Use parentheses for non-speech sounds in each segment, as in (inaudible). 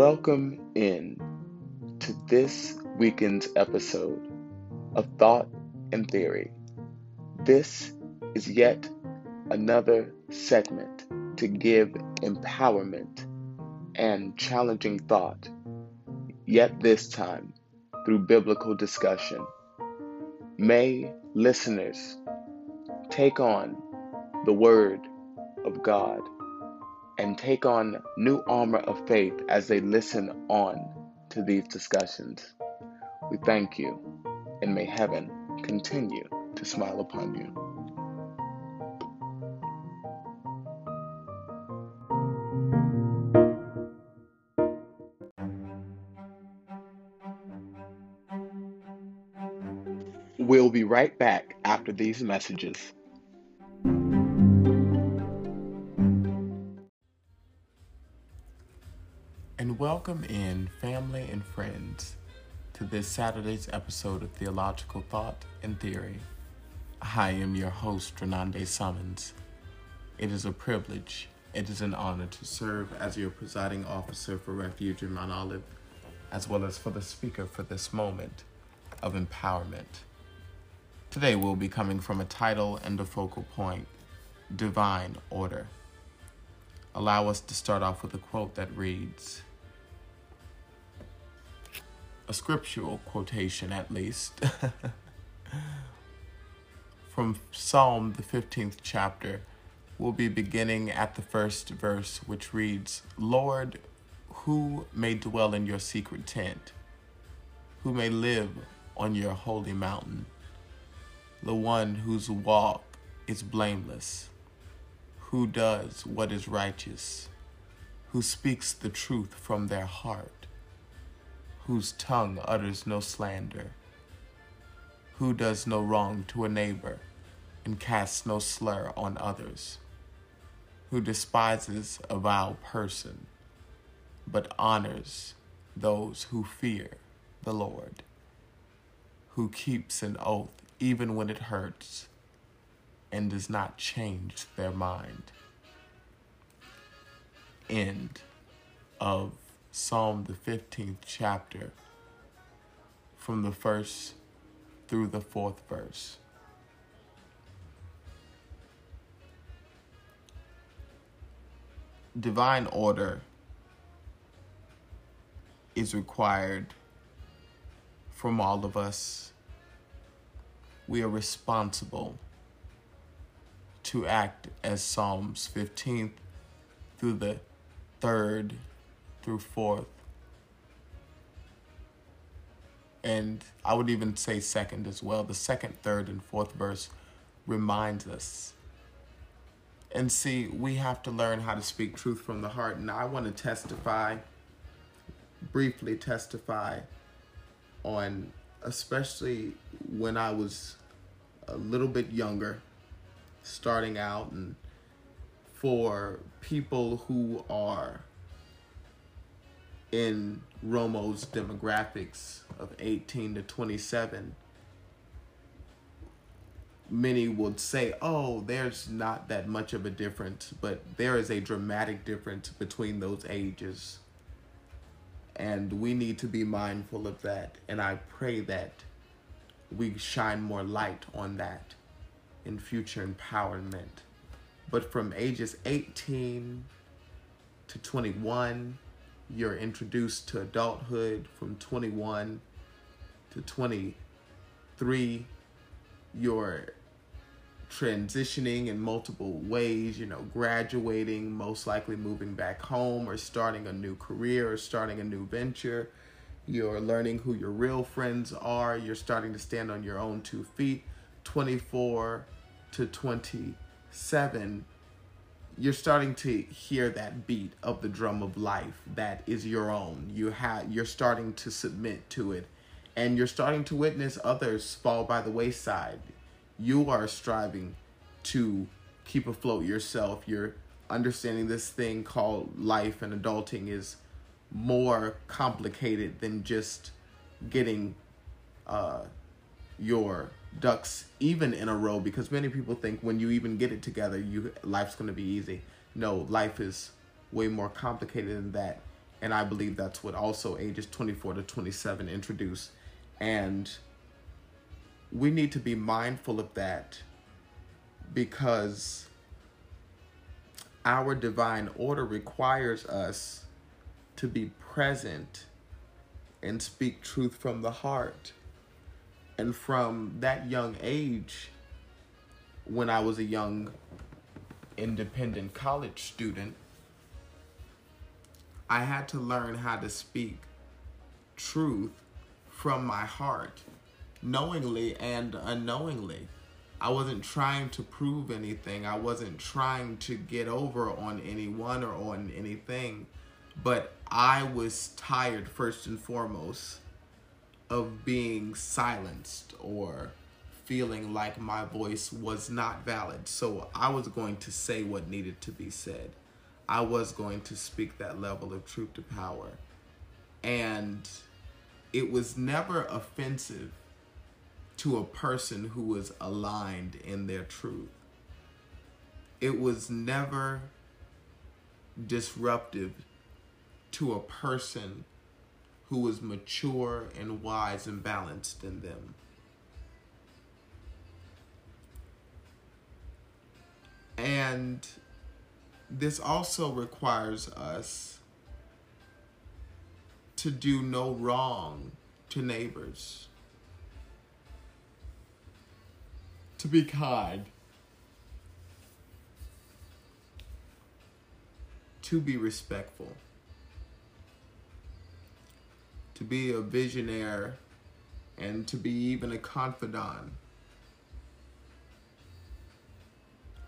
Welcome in to this weekend's episode of Thought and Theory. This is yet another segment to give empowerment and challenging thought, yet this time through biblical discussion. May listeners take on the Word of God and take on new armor of faith as they listen on to these discussions. We thank you, and may heaven continue to smile upon you. We'll be right back after these messages. And welcome in family and friends to this Saturday's episode of Theological Thought and Theory. I am your host, Renande Summons. It is a privilege, it is an honor to serve as your presiding officer for Refuge in Mount Olive, as well as for the speaker for this moment of empowerment. Today we'll be coming from a title and a focal point Divine Order. Allow us to start off with a quote that reads, a scriptural quotation at least, (laughs) from Psalm, the 15th chapter. We'll be beginning at the first verse, which reads Lord, who may dwell in your secret tent? Who may live on your holy mountain? The one whose walk is blameless, who does what is righteous, who speaks the truth from their heart whose tongue utters no slander, who does no wrong to a neighbor and casts no slur on others, who despises a vile person, but honors those who fear the Lord, who keeps an oath even when it hurts and does not change their mind. End of Psalm, the 15th chapter, from the first through the fourth verse. Divine order is required from all of us. We are responsible to act as Psalms 15th through the third through fourth. And I would even say second as well. The second, third, and fourth verse reminds us. And see, we have to learn how to speak truth from the heart. And I want to testify, briefly testify on, especially when I was a little bit younger, starting out, and for people who are in Romo's demographics of 18 to 27, many would say, oh, there's not that much of a difference, but there is a dramatic difference between those ages. And we need to be mindful of that. And I pray that we shine more light on that in future empowerment. But from ages 18 to 21, you're introduced to adulthood from 21 to 23 you're transitioning in multiple ways you know graduating most likely moving back home or starting a new career or starting a new venture. You're learning who your real friends are. You're starting to stand on your own two feet 24 to 27 you're starting to hear that beat of the drum of life that is your own. You have you're starting to submit to it and you're starting to witness others fall by the wayside. You are striving to keep afloat yourself. You're understanding this thing called life and adulting is more complicated than just getting uh, your ducks even in a row because many people think when you even get it together you life's going to be easy no life is way more complicated than that And I believe that's what also ages 24 to 27 introduce. And we need to be mindful of that because our divine order requires us to be present and speak truth from the heart. And from that young age, when I was a young independent college student, I had to learn how to speak truth from my heart, knowingly and unknowingly. I wasn't trying to prove anything. I wasn't trying to get over on anyone or on anything. But I was tired, first and foremost, of being silenced or feeling like my voice was not valid. So I was going to say what needed to be said. I was going to speak that level of truth to power. And it was never offensive to a person who was aligned in their truth. It was never disruptive to a person who was mature and wise and balanced in them. And this also requires us to do no wrong to neighbors, to be kind, to be respectful, to be a visionary, and to be even a confidant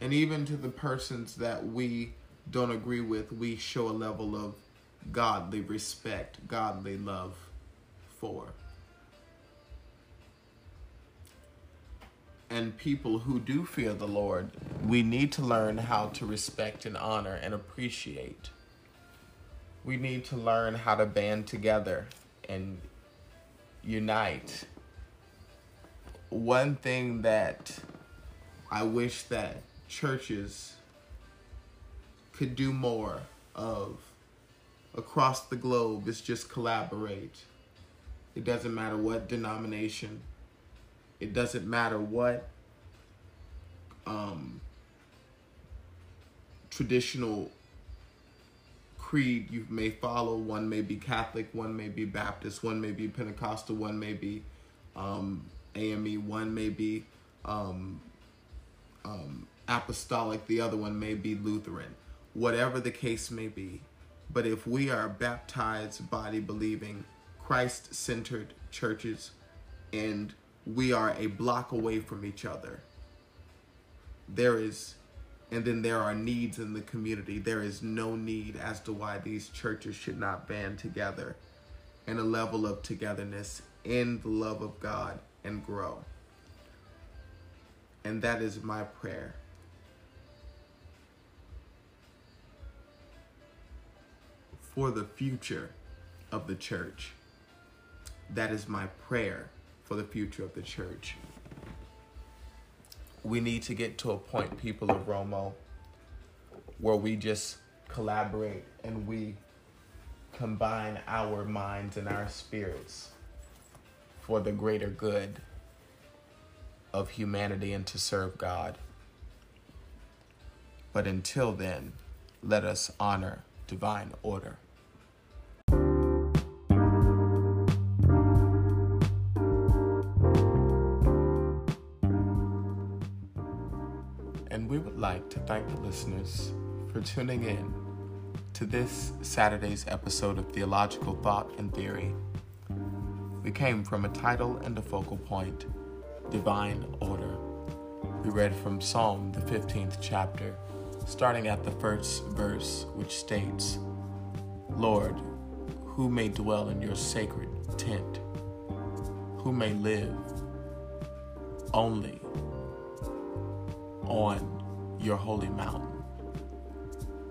and even to the persons that we don't agree with, we show a level of godly respect, godly love for. And people who do fear the Lord, we need to learn how to respect and honor and appreciate. We need to learn how to band together and unite. One thing that I wish that churches could do more of across the globe is just collaborate. It doesn't matter what denomination, it doesn't matter what um, traditional creed you may follow. One may be Catholic, one may be Baptist, one may be Pentecostal, one may be um, AME, one may be um, um, apostolic, the other one may be Lutheran, whatever the case may be. But if we are baptized, body believing, Christ centered churches, and we are a block away from each other, there is, and then there are needs in the community. There is no need as to why these churches should not band together in a level of togetherness in the love of God and grow. And that is my prayer for the future of the church. That is my prayer for the future of the church. We need to get to a point, people of Romo, where we just collaborate and we combine our minds and our spirits for the greater good of humanity and to serve God. But until then, let us honor divine order. To thank the listeners for tuning in to this Saturday's episode of Theological Thought and Theory. We came from a title and a focal point Divine Order. We read from Psalm, the 15th chapter starting at the first verse, which states, Lord, who may dwell in your sacred tent? Who may live only on your holy mountain?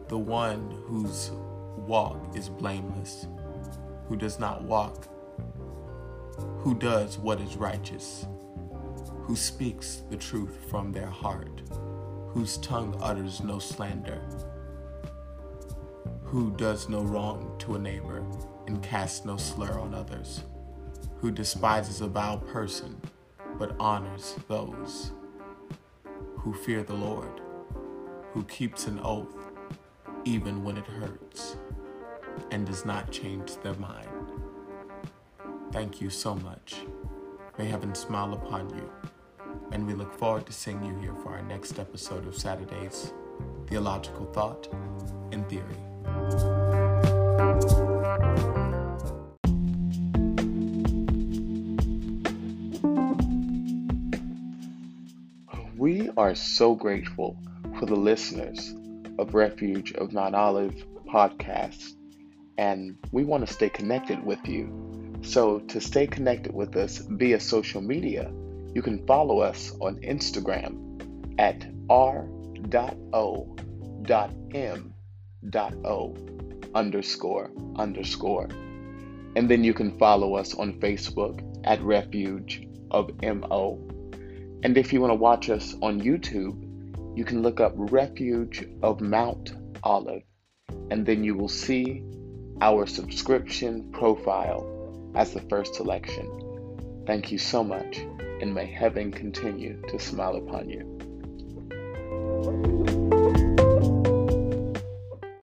The one whose walk is blameless, who does not walk, who does what is righteous, who speaks the truth from their heart whose tongue utters no slander, who does no wrong to a neighbor and casts no slur on others, who despises a vile person but honors those who fear the Lord, who keeps an oath even when it hurts and does not change their mind. Thank you so much. May heaven smile upon you. And we look forward to seeing you here for our next episode of Saturday's Theological Thought and Theory. We are so grateful for the listeners of Refuge of Mount Olive podcast, and we want to stay connected with you. So, to stay connected with us via social media, you can follow us on Instagram at r.o.m.o underscore underscore. And then you can follow us on Facebook at Refuge of MO. And if you want to watch us on YouTube, you can look up Refuge of Mount Olive, and then you will see our subscription profile as the first selection. Thank you so much, and may heaven continue to smile upon you.